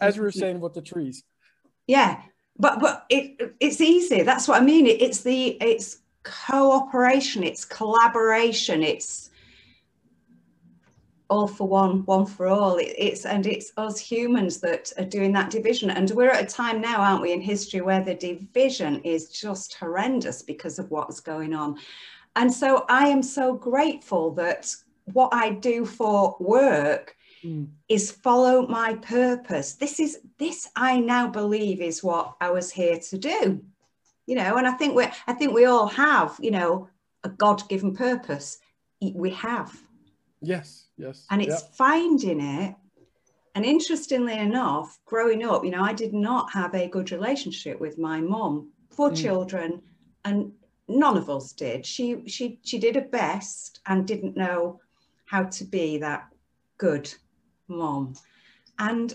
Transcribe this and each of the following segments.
as you were saying with the trees. Yeah, but but it it's easy. That's what I mean. It, it's the it's cooperation. It's collaboration. It's all for one, one for all. It, it's and it's us humans that are doing that division. And we're at a time now, aren't we, in history where the division is just horrendous because of what's going on. And so I am so grateful that what I do for work mm. is follow my purpose. This is this I now believe is what I was here to do. You know, and I think we I think we all have, you know, a God-given purpose. We have. Yes, yes. And it's yep. finding it. And interestingly enough, growing up, you know, I did not have a good relationship with my mom. Four mm. children, and none of us did. She she she did her best and didn't know how to be that good mom. And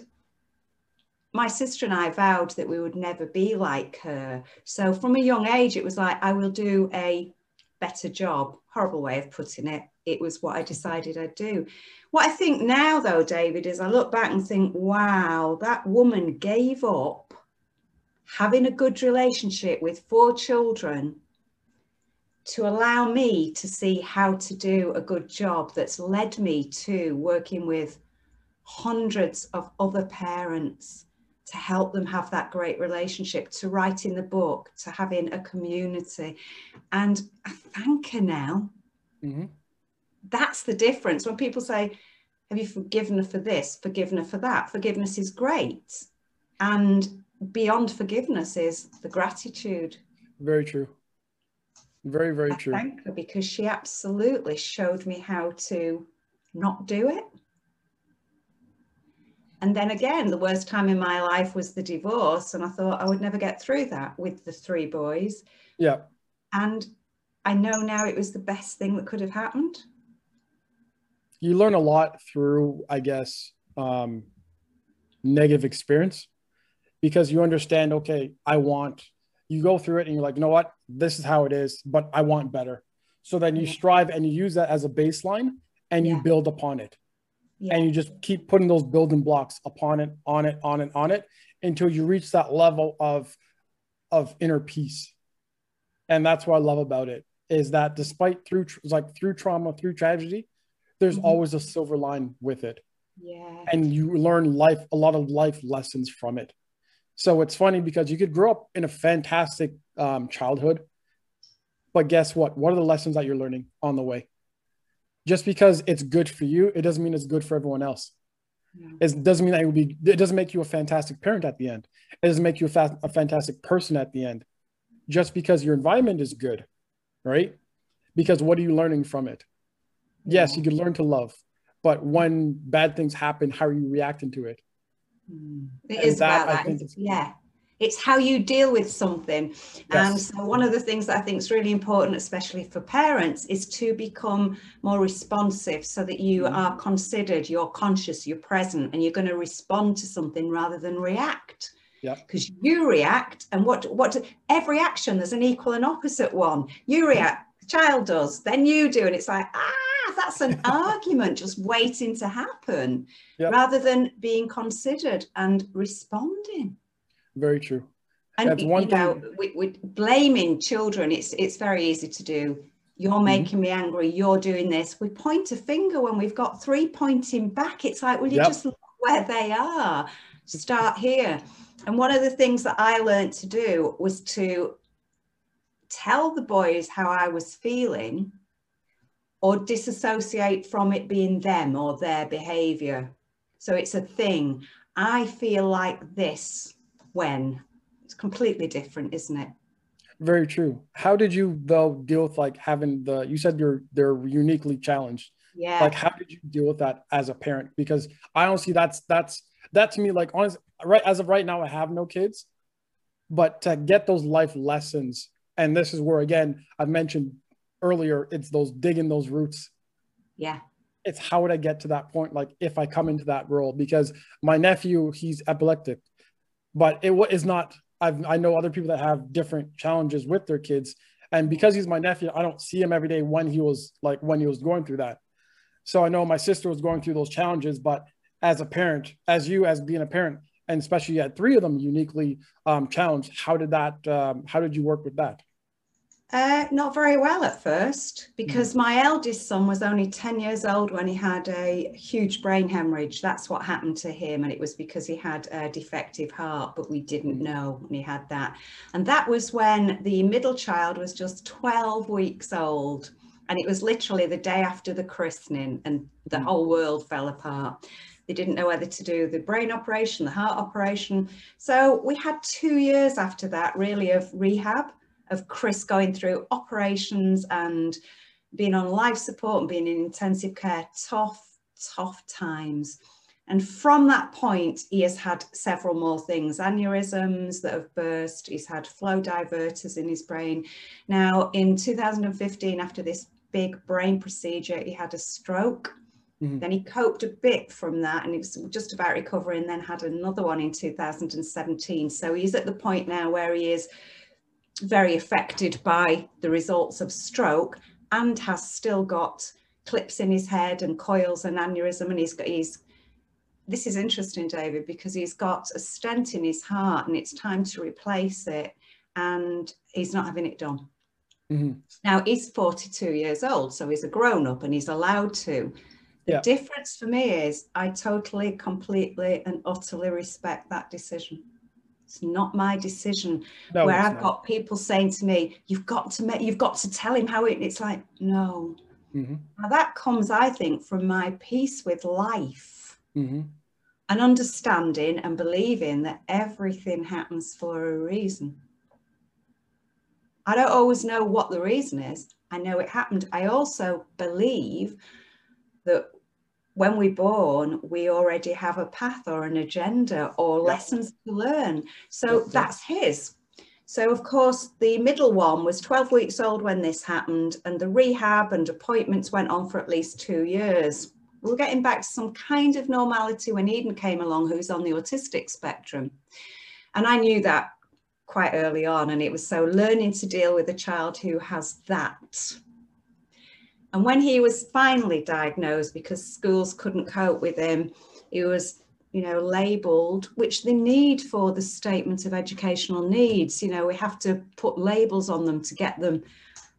my sister and I vowed that we would never be like her. So from a young age, it was like, I will do a better job. Horrible way of putting it. It was what I decided I'd do. What I think now, though, David, is I look back and think, wow, that woman gave up having a good relationship with four children to allow me to see how to do a good job that's led me to working with hundreds of other parents to help them have that great relationship, to writing the book, to having a community. And I thank her now. Mm-hmm. That's the difference. When people say, Have you forgiven her for this, forgiven her for that? Forgiveness is great. And beyond forgiveness is the gratitude. Very true. Very, very I true. Thank her because she absolutely showed me how to not do it. And then again, the worst time in my life was the divorce. And I thought I would never get through that with the three boys. Yeah. And I know now it was the best thing that could have happened. You learn a lot through, I guess, um, negative experience because you understand, okay, I want you go through it and you're like, you know what, this is how it is, but I want better. So then you strive and you use that as a baseline and you build upon it. Yeah. And you just keep putting those building blocks upon it, on it, on it, on it until you reach that level of of inner peace. And that's what I love about it is that despite through like through trauma, through tragedy, there's mm-hmm. always a silver line with it. Yeah. And you learn life, a lot of life lessons from it. So it's funny because you could grow up in a fantastic um, childhood, but guess what? What are the lessons that you're learning on the way? Just because it's good for you, it doesn't mean it's good for everyone else. Yeah. It doesn't mean that it would be. It doesn't make you a fantastic parent at the end. It doesn't make you a, fa- a fantastic person at the end. Just because your environment is good, right? Because what are you learning from it? Yeah. Yes, you can learn to love, but when bad things happen, how are you reacting to it? Mm. It is that, about that. yeah. It's how you deal with something. Yes. And so, one of the things that I think is really important, especially for parents, is to become more responsive so that you mm-hmm. are considered, you're conscious, you're present, and you're going to respond to something rather than react. Because you react, and what what every action there's an equal and opposite one. You react, the child does, then you do, and it's like ah that's an argument just waiting to happen yep. rather than being considered and responding. Very true. And That's one you know, with, with blaming children, it's it's very easy to do. You're mm-hmm. making me angry. You're doing this. We point a finger when we've got three pointing back. It's like, well, you yep. just look where they are. Start here. And one of the things that I learned to do was to tell the boys how I was feeling or disassociate from it being them or their behavior. So it's a thing. I feel like this when it's completely different, isn't it? Very true. How did you though deal with like having the you said you're they're uniquely challenged. Yeah. Like how did you deal with that as a parent? Because I honestly that's that's that to me like honest right as of right now I have no kids, but to get those life lessons and this is where again I've mentioned earlier, it's those digging those roots. Yeah. It's how would I get to that point? Like if I come into that role, because my nephew, he's epileptic, but it is not, I've, I know other people that have different challenges with their kids. And because he's my nephew, I don't see him every day when he was like, when he was going through that. So I know my sister was going through those challenges, but as a parent, as you, as being a parent, and especially you had three of them uniquely um, challenged. How did that? Um, how did you work with that? Uh, not very well at first because mm. my eldest son was only 10 years old when he had a huge brain hemorrhage. That's what happened to him. And it was because he had a defective heart, but we didn't mm. know when he had that. And that was when the middle child was just 12 weeks old. And it was literally the day after the christening, and the mm. whole world fell apart. They didn't know whether to do the brain operation, the heart operation. So we had two years after that, really, of rehab of Chris going through operations and being on life support and being in intensive care, tough, tough times. And from that point, he has had several more things, aneurysms that have burst. He's had flow diverters in his brain. Now, in 2015, after this big brain procedure, he had a stroke. Mm-hmm. Then he coped a bit from that and he was just about recovering, then had another one in 2017. So he's at the point now where he is very affected by the results of stroke and has still got clips in his head and coils and aneurysm and he's got he's this is interesting david because he's got a stent in his heart and it's time to replace it and he's not having it done mm-hmm. now he's 42 years old so he's a grown up and he's allowed to the yeah. difference for me is i totally completely and utterly respect that decision it's not my decision. No, Where I've not. got people saying to me, "You've got to make, you've got to tell him how it." It's like, no. Mm-hmm. Now that comes, I think, from my peace with life, mm-hmm. and understanding and believing that everything happens for a reason. I don't always know what the reason is. I know it happened. I also believe that when we're born, we already have a path or an agenda or yeah. lessons to learn. So yeah. that's his. So, of course, the middle one was 12 weeks old when this happened, and the rehab and appointments went on for at least two years. We're getting back to some kind of normality when Eden came along, who's on the autistic spectrum. And I knew that quite early on. And it was so learning to deal with a child who has that and when he was finally diagnosed, because schools couldn't cope with him, he was, you know, labelled, which the need for the statement of educational needs, you know, we have to put labels on them to get them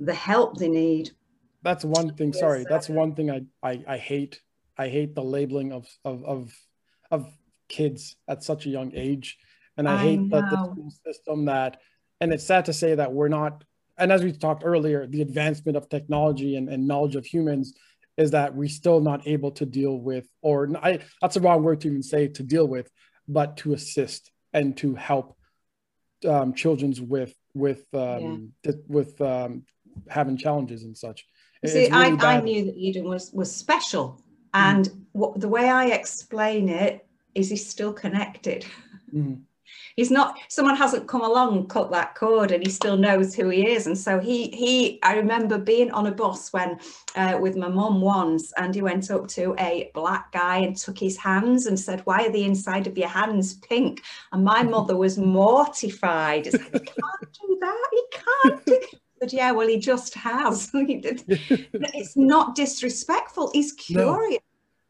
the help they need. That's one thing. Sorry, yes, that's one thing I, I, I hate. I hate the labeling of, of, of, of kids at such a young age. And I, I hate that the school system that, and it's sad to say that we're not and as we talked earlier, the advancement of technology and, and knowledge of humans is that we're still not able to deal with, or I, that's the wrong word to even say to deal with, but to assist and to help um, children's with with um, yeah. with um, having challenges and such. See, really I, I, knew that Eden was was special, and mm. what, the way I explain it is he's still connected. Mm he's not someone hasn't come along cut that cord and he still knows who he is. And so he he i remember being on a bus when uh, with my mum once and he went up to a black guy and took his hands and said why are the inside of your hands pink? And my mother was mortified. It's like he can't do that. He can't do but yeah well he just has. It's not disrespectful. He's curious.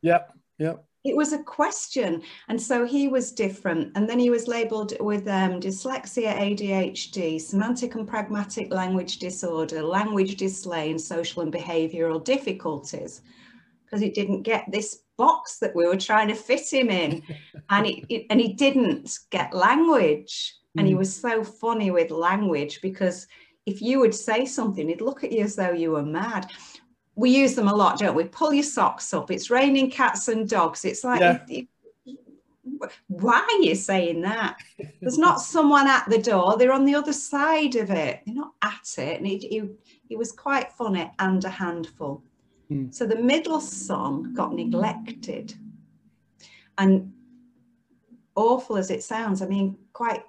No. yep yep it was a question and so he was different. And then he was labeled with um, dyslexia adhd semantic and pragmatic language disorder language display and social and behavioral difficulties. Because he didn't get this box that we were trying to fit him in. And it, it, and he didn't get language. And he mm. was so funny with language because if you would say something he'd look at you as though you were mad we use them a lot, don't we? Pull your socks up. It's raining cats and dogs. It's like, yeah. why are you saying that? There's not someone at the door. They're on the other side of it. They're not at it. And it, was quite funny and a handful. Hmm. So the middle son got neglected. And awful as it sounds, I mean, quite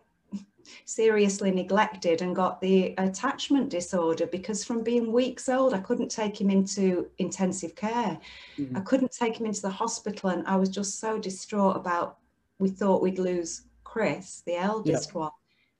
seriously neglected and got the attachment disorder because from being weeks old, I couldn't take him into intensive care. Mm-hmm. I couldn't take him into the hospital. And I was just so distraught about, we thought we'd lose Chris, the eldest yep. one.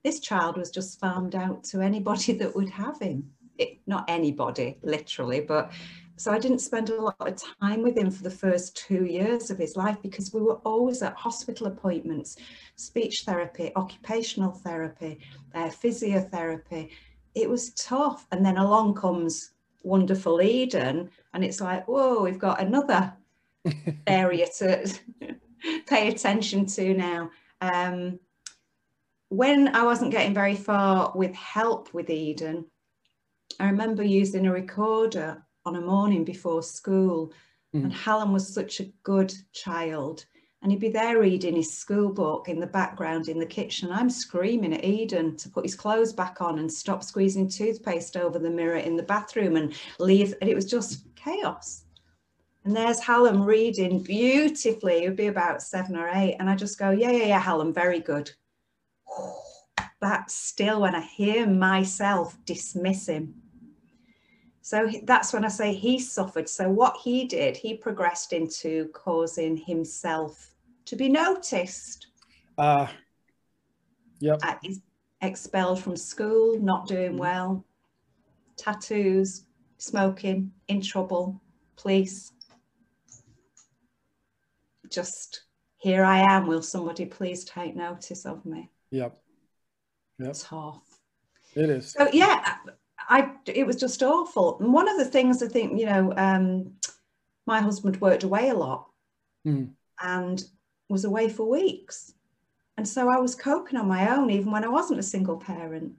This child was just farmed out to anybody that would have him. It, not anybody, literally, but So I didn't spend a lot of time with him for the first two years of his life because we were always at hospital appointments, speech therapy, occupational therapy, uh, physiotherapy. It was tough. And then along comes wonderful Eden, and it's like, whoa, we've got another area to pay attention to now. Um, when I wasn't getting very far with help with Eden, I remember using a recorder on a morning before school. Mm. And Hallam was such a good child. And he'd be there reading his school book in the background in the kitchen. I'm screaming at Eden to put his clothes back on and stop squeezing toothpaste over the mirror in the bathroom and leave. And it was just chaos. And there's Hallam reading beautifully. It would be about seven or eight. And I just go, yeah, yeah, yeah, Hallam, very good. But still, when I hear myself dismiss him, so that's when I say he suffered. So what he did, he progressed into causing himself to be noticed. Uh, yep. Uh, he's expelled from school, not doing mm-hmm. well, tattoos, smoking, in trouble, police. Just here I am. Will somebody please take notice of me? Yep. Yep. Tough. It is. So yeah, I it was just awful. And one of the things I think, you know, um, my husband worked away a lot mm. and was away for weeks. And so I was coping on my own, even when I wasn't a single parent.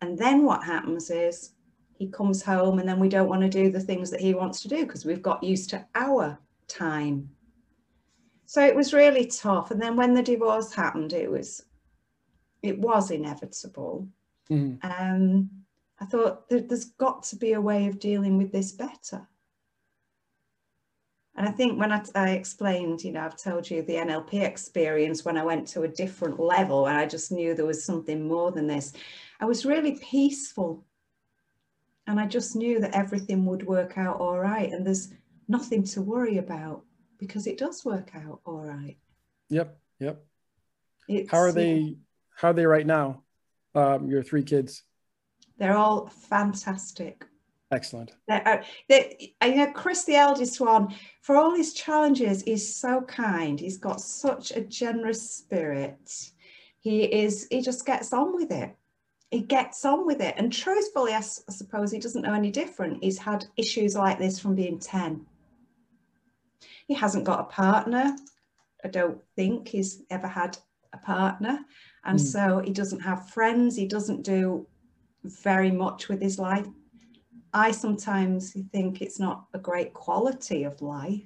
And then what happens is he comes home and then we don't want to do the things that he wants to do because we've got used to our time. So it was really tough. And then when the divorce happened, it was it was inevitable. Mm. Um, I thought there's got to be a way of dealing with this better. And I think when I, I, explained, you know, I've told you the NLP experience when I went to a different level and I just knew there was something more than this, I was really peaceful. And I just knew that everything would work out all right. And there's nothing to worry about because it does work out all right. Yep. Yep. It's, how are they, how are they right now? Um, your three kids? They're all fantastic. Excellent. They're, uh, they're, you know, Chris, the eldest one, for all his challenges, is so kind. He's got such a generous spirit. He is. He just gets on with it. He gets on with it. And truthfully, I, I suppose he doesn't know any different. He's had issues like this from being ten. He hasn't got a partner. I don't think he's ever had a partner. And mm. so he doesn't have friends. He doesn't do very much with his life. I sometimes think it's not a great quality of life.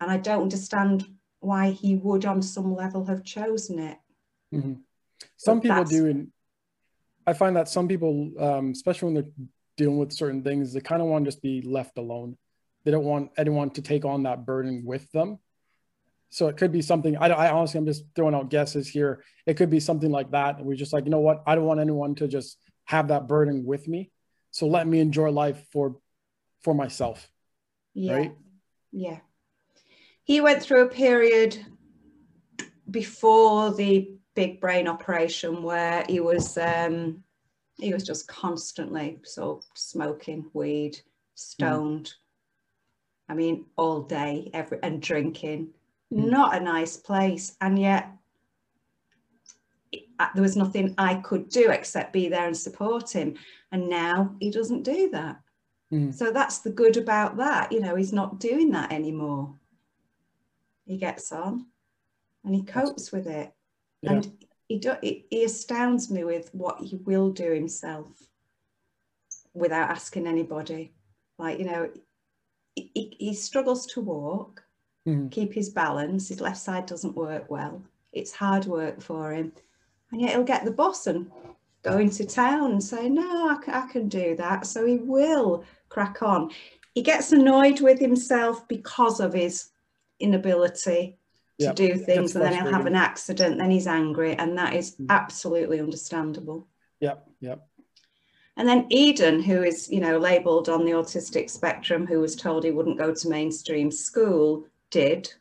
And I don't understand why he would, on some level, have chosen it. Mm-hmm. Some but people do. And I find that some people, um, especially when they're dealing with certain things, they kind of want to just be left alone. They don't want anyone to take on that burden with them. So it could be something. I, I honestly, I'm just throwing out guesses here. It could be something like that. And we're just like, you know what? I don't want anyone to just have that burden with me. So let me enjoy life for for myself. Yeah. Right? Yeah. He went through a period before the big brain operation where he was um he was just constantly so smoking weed, stoned. Mm. I mean, all day, every and drinking. Not a nice place. And yet uh, there was nothing I could do except be there and support him. And now he doesn't do that. Mm. So that's the good about that. You know, he's not doing that anymore. He gets on and he copes with it. Yeah. And he, do, he, he astounds me with what he will do himself without asking anybody. Like, you know, he, he struggles to walk mm-hmm. keep his balance. His left side doesn't work well. It's hard work for him. And yet he'll get the boss and go into town and say, No, I can, I can do that. So he will crack on. He gets annoyed with himself because of his inability to yep. do things, and then he'll have an accident, then he's angry, and that is mm. absolutely understandable. Yep, yep. And then Eden, who is, you know, labelled on the autistic spectrum, who was told he wouldn't go to mainstream school, did.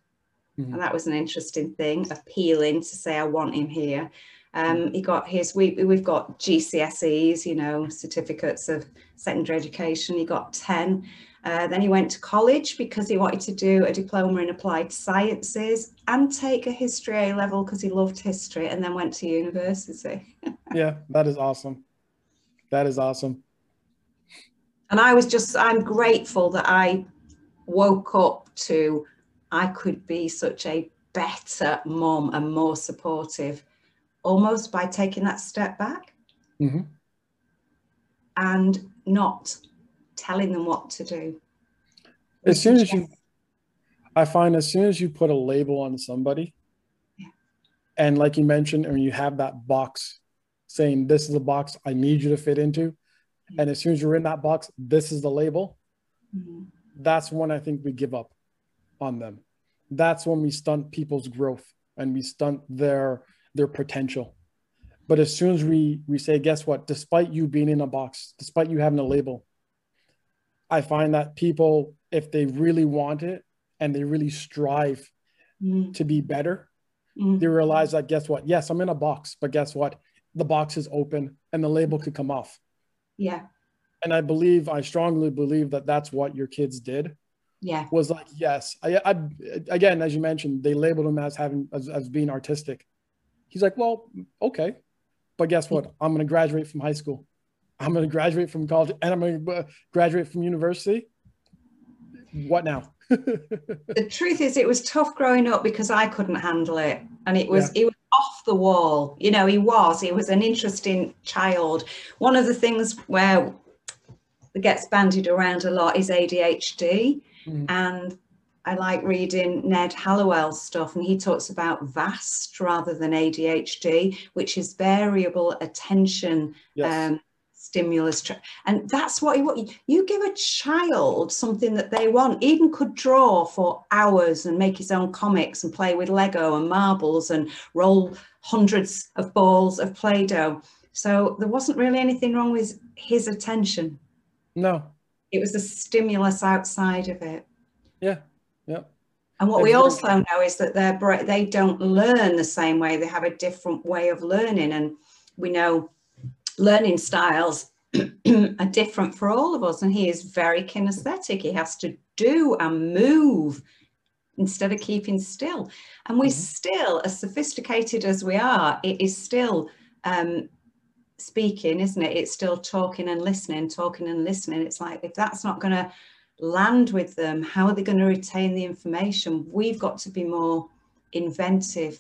Mm-hmm. And that was an interesting thing, appealing to say, I want him here. Um, mm-hmm. he got his, we, we've got GCSEs, you know, certificates of secondary education. He got 10. Uh, then he went to college because he wanted to do a diploma in applied sciences and take a history A level because he loved history, and then went to university. yeah, that is awesome. That is awesome. And I was just, I'm grateful that I woke up to I could be such a better mom and more supportive almost by taking that step back mm-hmm. and not telling them what to do. As soon as you, I find as soon as you put a label on somebody, yeah. and like you mentioned, when you have that box saying, This is the box I need you to fit into. Mm-hmm. And as soon as you're in that box, this is the label. Mm-hmm. That's when I think we give up on them. That's when we stunt people's growth and we stunt their their potential. But as soon as we we say, guess what? Despite you being in a box, despite you having a label, I find that people, if they really want it and they really strive mm. to be better, mm. they realize that guess what? Yes, I'm in a box, but guess what? The box is open and the label could come off. Yeah. And I believe, I strongly believe that that's what your kids did. Yeah. Was like, yes. I, I again, as you mentioned, they labeled him as having as, as being artistic. He's like, well, okay. But guess what? I'm going to graduate from high school. I'm going to graduate from college and I'm going to graduate from university. What now? the truth is, it was tough growing up because I couldn't handle it, and it was yeah. it was off the wall. You know, he was. He was an interesting child. One of the things where that gets bandied around a lot is ADHD, mm. and I like reading Ned Hallowell's stuff, and he talks about VAST rather than ADHD, which is variable attention yes. um, stimulus. Tra- and that's what you want. You give a child something that they want. Eden could draw for hours and make his own comics and play with Lego and marbles and roll hundreds of balls of Play Doh. So there wasn't really anything wrong with his attention. No. It was the stimulus outside of it. Yeah. Yeah. And what we also know is that they're they don't learn the same way. They have a different way of learning, and we know learning styles are different for all of us. And he is very kinesthetic. He has to do and move instead of keeping still. And we mm-hmm. still, as sophisticated as we are, it is still um, speaking, isn't it? It's still talking and listening, talking and listening. It's like if that's not going to land with them, how are they going to retain the information? We've got to be more inventive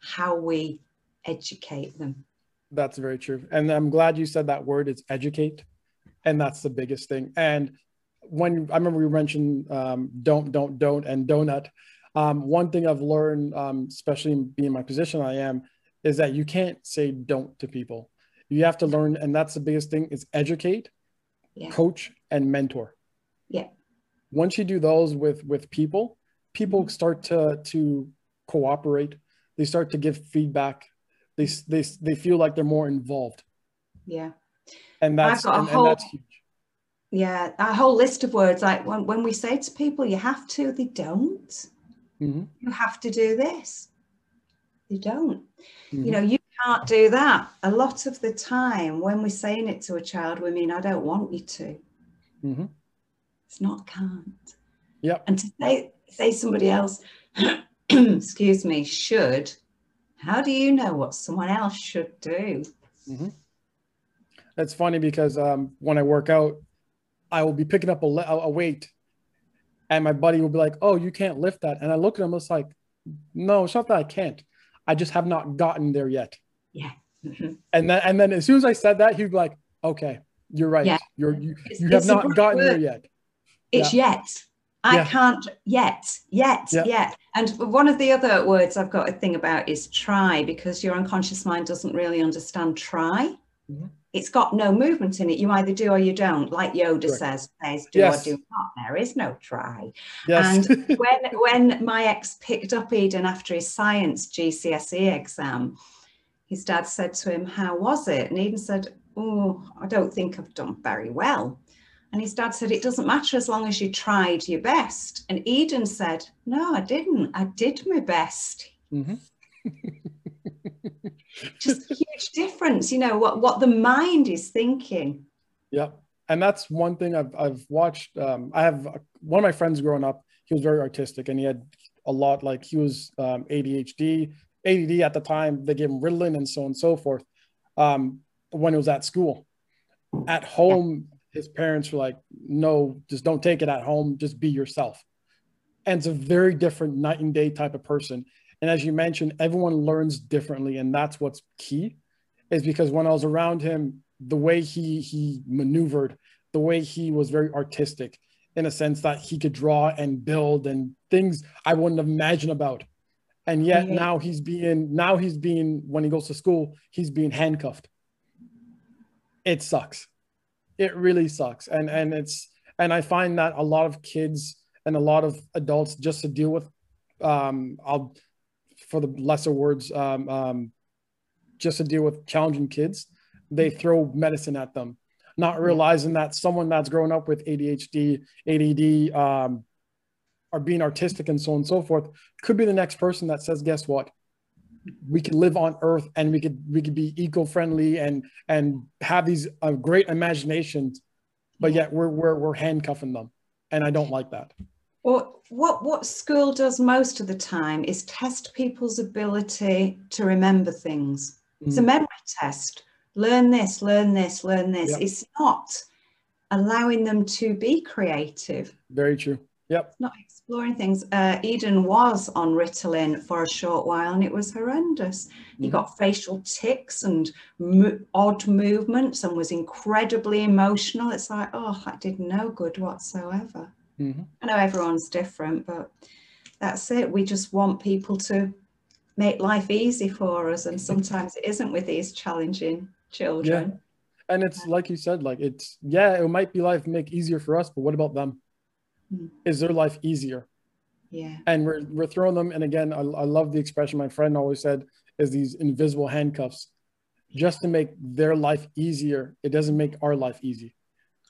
how we educate them. That's very true. And I'm glad you said that word, it's educate. And that's the biggest thing. And when I remember you mentioned um, don't, don't, don't, and donut. Um, one thing I've learned, um, especially being my position I am, is that you can't say don't to people. You have to learn, and that's the biggest thing is educate, yeah. coach, and mentor. Yeah. Once you do those with with people, people mm-hmm. start to to cooperate. They start to give feedback they they they feel like they're more involved. Yeah, and that's and, whole, and that's huge. Yeah, a whole list of words like when when we say to people, "You have to," they don't. Mm-hmm. You have to do this. They don't. Mm-hmm. You know, you can't do that. A lot of the time, when we're saying it to a child, we mean, "I don't want you to." Mm-hmm. It's not can't. Yeah. And to say say somebody else, excuse me, should how do you know what someone else should do? Mm-hmm. It's funny because um, when I work out, I will be picking up a, a weight, and my buddy will be like, "Oh, you can't lift that," and I look at him, it's like, "No, it's not that I can't. I just have not gotten there yet." Yeah. And then, and then, as soon as I said that, he'd be like, "Okay, you're right. Yeah. You're you, you have not gotten word. there yet." It's yeah. yet. I yeah. can't yet, yet, yeah. yet. And one of the other words I've got a thing about is try because your unconscious mind doesn't really understand try. Mm-hmm. It's got no movement in it. You either do or you don't. Like Yoda says, says do yes. or do not. There is no try. Yes. And when when my ex picked up Eden after his science GCSE exam, his dad said to him, How was it? And Eden said, Oh, I don't think I've done very well. And his dad said, It doesn't matter as long as you tried your best. And Eden said, No, I didn't. I did my best. Mm-hmm. Just a huge difference, you know, what, what the mind is thinking. Yeah. and that's one thing I've I've watched. Um, I have one of my friends growing up. He was very artistic, and he had a lot like he was um, ADHD, ADD at the time. They gave him Ritalin and so on and so forth. Um, when he was at school, at home, his parents were like, "No, just don't take it at home. Just be yourself." And it's a very different night and day type of person. And as you mentioned, everyone learns differently, and that's what's key. Is because when I was around him, the way he he maneuvered, the way he was very artistic, in a sense that he could draw and build and things I wouldn't imagine about. And yet mm-hmm. now he's being now he's being when he goes to school, he's being handcuffed. It sucks. It really sucks. And and it's and I find that a lot of kids and a lot of adults just to deal with um I'll for the lesser words um, um just to deal with challenging kids, they throw medicine at them not realizing that someone that's grown up with ADHD, ADD, um, are being artistic and so on and so forth could be the next person that says, guess what? We could live on Earth and we could we could be eco-friendly and and have these uh, great imaginations, but yet we're we're we're handcuffing them, and I don't like that. Well, what what school does most of the time is test people's ability to remember things. It's mm. a memory test learn this, learn this, learn this. Yep. It's not allowing them to be creative. Very true. Yep. Not exploring things. Uh, Eden was on Ritalin for a short while and it was horrendous. Mm-hmm. He got facial tics and mo- odd movements and was incredibly emotional. It's like, oh, that did no good whatsoever. Mm-hmm. I know everyone's different, but that's it. We just want people to make life easy for us. And sometimes it isn't with these challenging children. Yeah. And it's like you said, like it's yeah, it might be life make easier for us, but what about them? Mm. Is their life easier? Yeah. And we're we're throwing them, and again, I, I love the expression my friend always said is these invisible handcuffs, just to make their life easier. It doesn't make our life easy.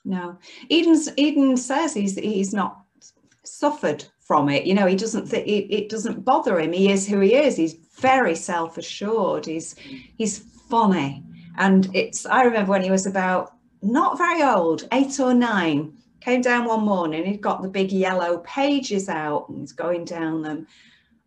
No, Eden's Eden says he's he's not suffered from it. You know, he doesn't think it, it doesn't bother him. He is who he is. He's very self assured. He's he's funny. And it's, I remember when he was about not very old, eight or nine, came down one morning, he'd got the big yellow pages out and he's going down them.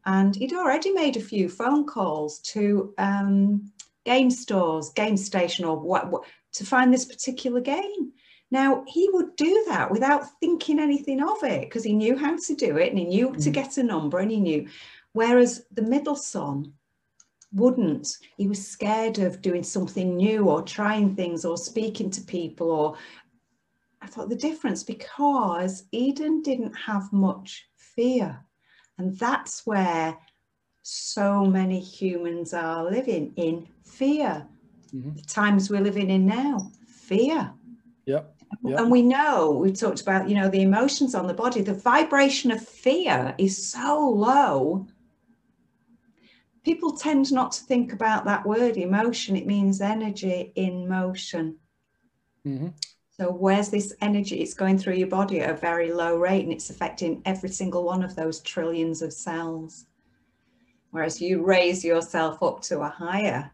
And he'd already made a few phone calls to um, game stores, game station, or what, what to find this particular game. Now, he would do that without thinking anything of it because he knew how to do it and he knew mm. to get a number and he knew. Whereas the middle son wouldn't. He was scared of doing something new or trying things or speaking to people or I thought the difference because Eden didn't have much fear. And that's where so many humans are living in fear. Mm-hmm. The times we're living in now, fear. Yep. Yep. And we know, we talked about, you know, the emotions on the body, the vibration of fear is so low people tend not to think about that word emotion. It means energy in motion. Mm-hmm. So, where's this energy? It's going through your body at a very low rate and it's affecting every single one of those trillions of cells. Whereas you raise yourself up to a higher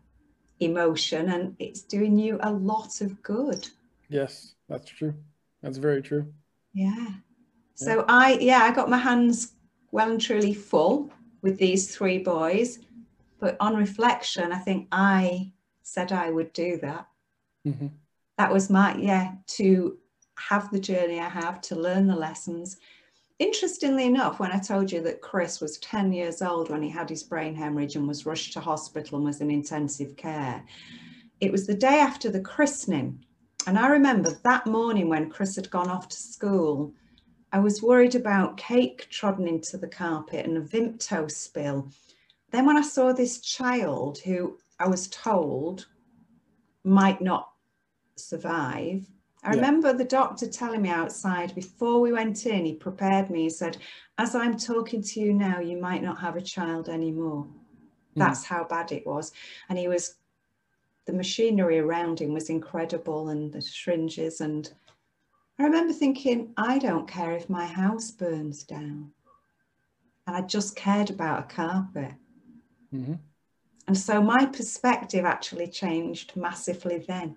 emotion and it's doing you a lot of good. Yes, that's true. That's very true. Yeah. So, yeah. I, yeah, I got my hands well and truly full with these three boys but on reflection, I think I said I would do that. Mm-hmm. That was my, yeah, to have the journey I have, to learn the lessons. Interestingly enough, when I told you that Chris was 10 years old when he had his brain hemorrhage and was rushed to hospital and was in intensive care, it was the day after the christening. And I remember that morning when Chris had gone off to school, I was worried about cake trodden into the carpet and a Vimto spill then when I saw this child who I was told might not survive, I yeah. remember the doctor telling me outside before we went in, he prepared me. He said, As I'm talking to you now, you might not have a child anymore. Mm. That's how bad it was. And he was, the machinery around him was incredible and the syringes. And I remember thinking, I don't care if my house burns down. And I just cared about a carpet. Mm-hmm. And so my perspective actually changed massively then.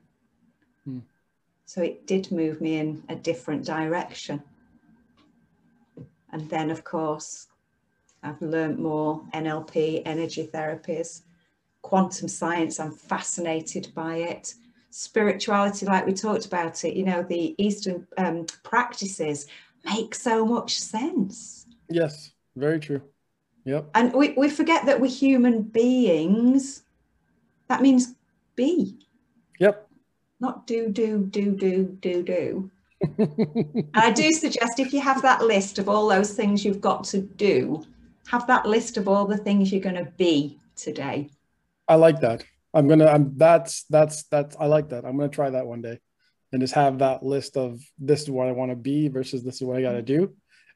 So it did move me in a different direction. And then, of course, I've learned more NLP, energy therapies, quantum science. I'm fascinated by it. Spirituality, like we talked about it, you know, the Eastern um, practices make so much sense. Yes, very true. Yep. And we, we forget that we're human beings. That means be. Yep. Not do, do, do, do, do, do. I do suggest if you have that list of all those things you've got to do, have that list of all the things you're going to be today. I like that. I'm gonna. I'm. That's that's that's. I like that. I'm gonna try that one day, and just have that list of this is what I want to be versus this is what I got to do,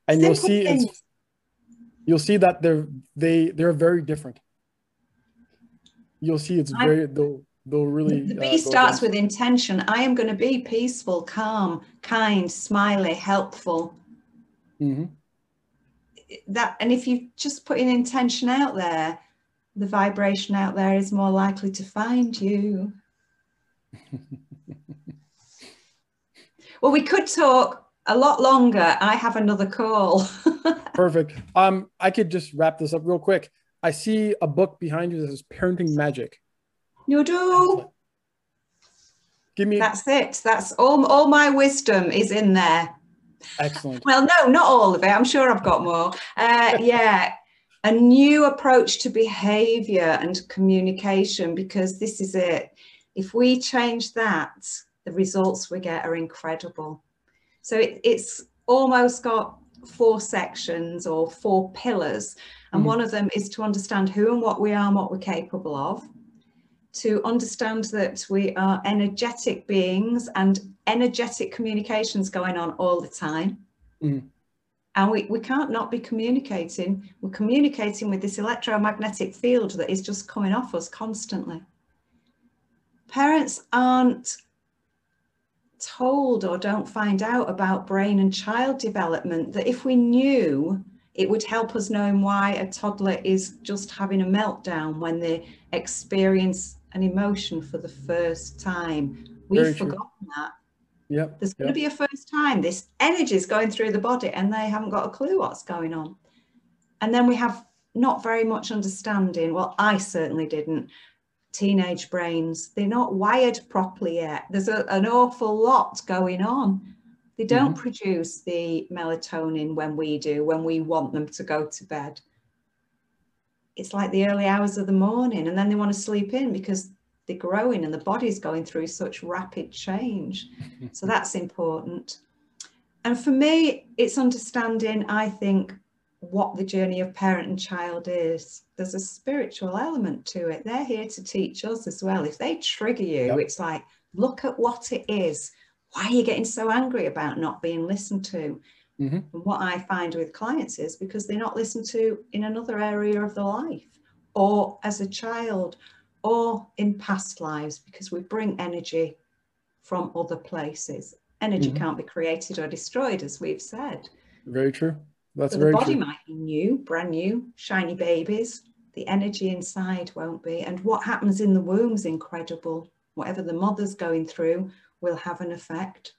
and Simple you'll see things. it's. You'll see that they're they they're very different. You'll see it's very they'll they'll really. The B uh, starts with intention. I am going to be peaceful, calm, kind, smiley, helpful. Mm-hmm. That and if you just put an intention out there, the vibration out there is more likely to find you. well, we could talk a lot longer. I have another call. Perfect. Um, I could just wrap this up real quick. I see a book behind you that says Parenting Magic. You do. Give me. That's it. That's all. All my wisdom is in there. Excellent. well, no, not all of it. I'm sure I've got more. Uh, yeah, a new approach to behaviour and communication because this is it. If we change that, the results we get are incredible. So it, it's almost got four sections or four pillars. And mm. one of them is to understand who and what we are and what we're capable of to understand that we are energetic beings and energetic communications going on all the time. Mm. And we, we can't not be communicating. We're communicating with this electromagnetic field that is just coming off us constantly. Parents aren't told or don't find out about brain and child development that if we knew it would help us knowing why a toddler is just having a meltdown when they experience an emotion for the first time. We've Very forgotten true. that. Yep. There's going yep. to be a first time. This energy is going through the body and they haven't got a clue what's going on. And then we have not very much understanding. Well, I certainly didn't. Teenage brains, they're not wired properly yet. There's a, an awful lot going on. They don't mm-hmm. produce the melatonin when we do, when we want them to go to bed it's like the early hours of the morning and then they want to sleep in because they're growing and the body's going through such rapid change. so that's important. And for me, it's understanding, I think, what the journey of parent and child is. There's a spiritual element to it. They're here to teach us as well. If they trigger you, yep. it's like, look at what it is. Why are you getting so angry about not being listened to? Mm-hmm. And what I find with clients is because they're not listened to in another area of their life or as a child or in past lives because we bring energy from other places. Energy mm-hmm. can't be created or destroyed, as we've said. Very true. That's so very the body true. might be new, brand new, shiny babies. The energy inside won't be. And what happens in the womb's incredible. Whatever the mother's going through will have an effect.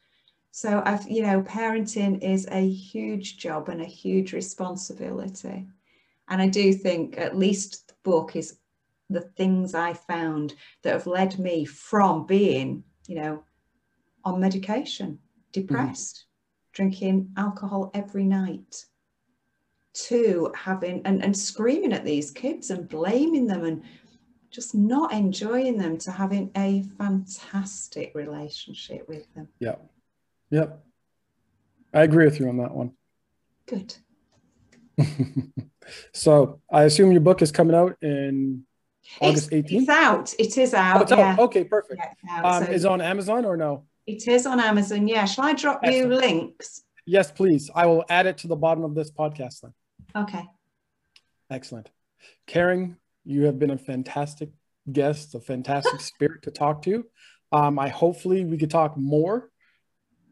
So I've, you know, parenting is a huge job and a huge responsibility. And I do think at least the book is the things I found that have led me from being, you know, on medication, depressed, mm. drinking alcohol every night, to having and, and screaming at these kids and blaming them and just not enjoying them to having a fantastic relationship with them. Yeah. Yep. I agree with you on that one. Good. so I assume your book is coming out in August 18th? It's out. It is out. Oh, it's yeah. out. Okay, perfect. Yeah, out, um, so is on Amazon or no? It is on Amazon. Yeah. Shall I drop Excellent. you links? Yes, please. I will add it to the bottom of this podcast then. Okay. Excellent. Karen, you have been a fantastic guest, a fantastic spirit to talk to. Um, I hopefully we could talk more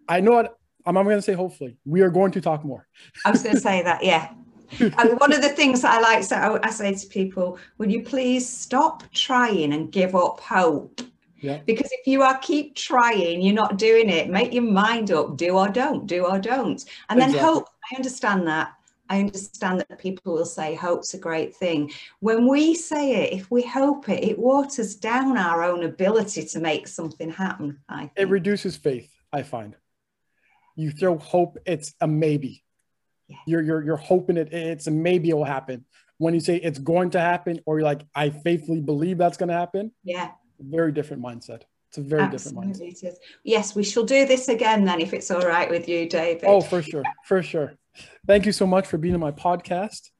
I know what I'm, I'm going to say. Hopefully, we are going to talk more. I was going to say that. Yeah. and one of the things that I like, so I say to people, will you please stop trying and give up hope? Yeah. Because if you are keep trying, you're not doing it, make your mind up, do or don't, do or don't. And then Exactly. hope, I understand that. I understand that people will say hope's a great thing. When we say it, if we hope it, it waters down our own ability to make something happen. I It reduces faith, I find. You throw hope, it's a maybe. Yeah. You're you're you're hoping it it's a maybe it'll happen. When you say it's going to happen, or you're like, I faithfully believe that's gonna happen, yeah, very different mindset. It's a very different mindset. it. Yes, we shall do this again then if it's all right with you, David. Oh, for sure, for sure. Thank you so much for being on my podcast.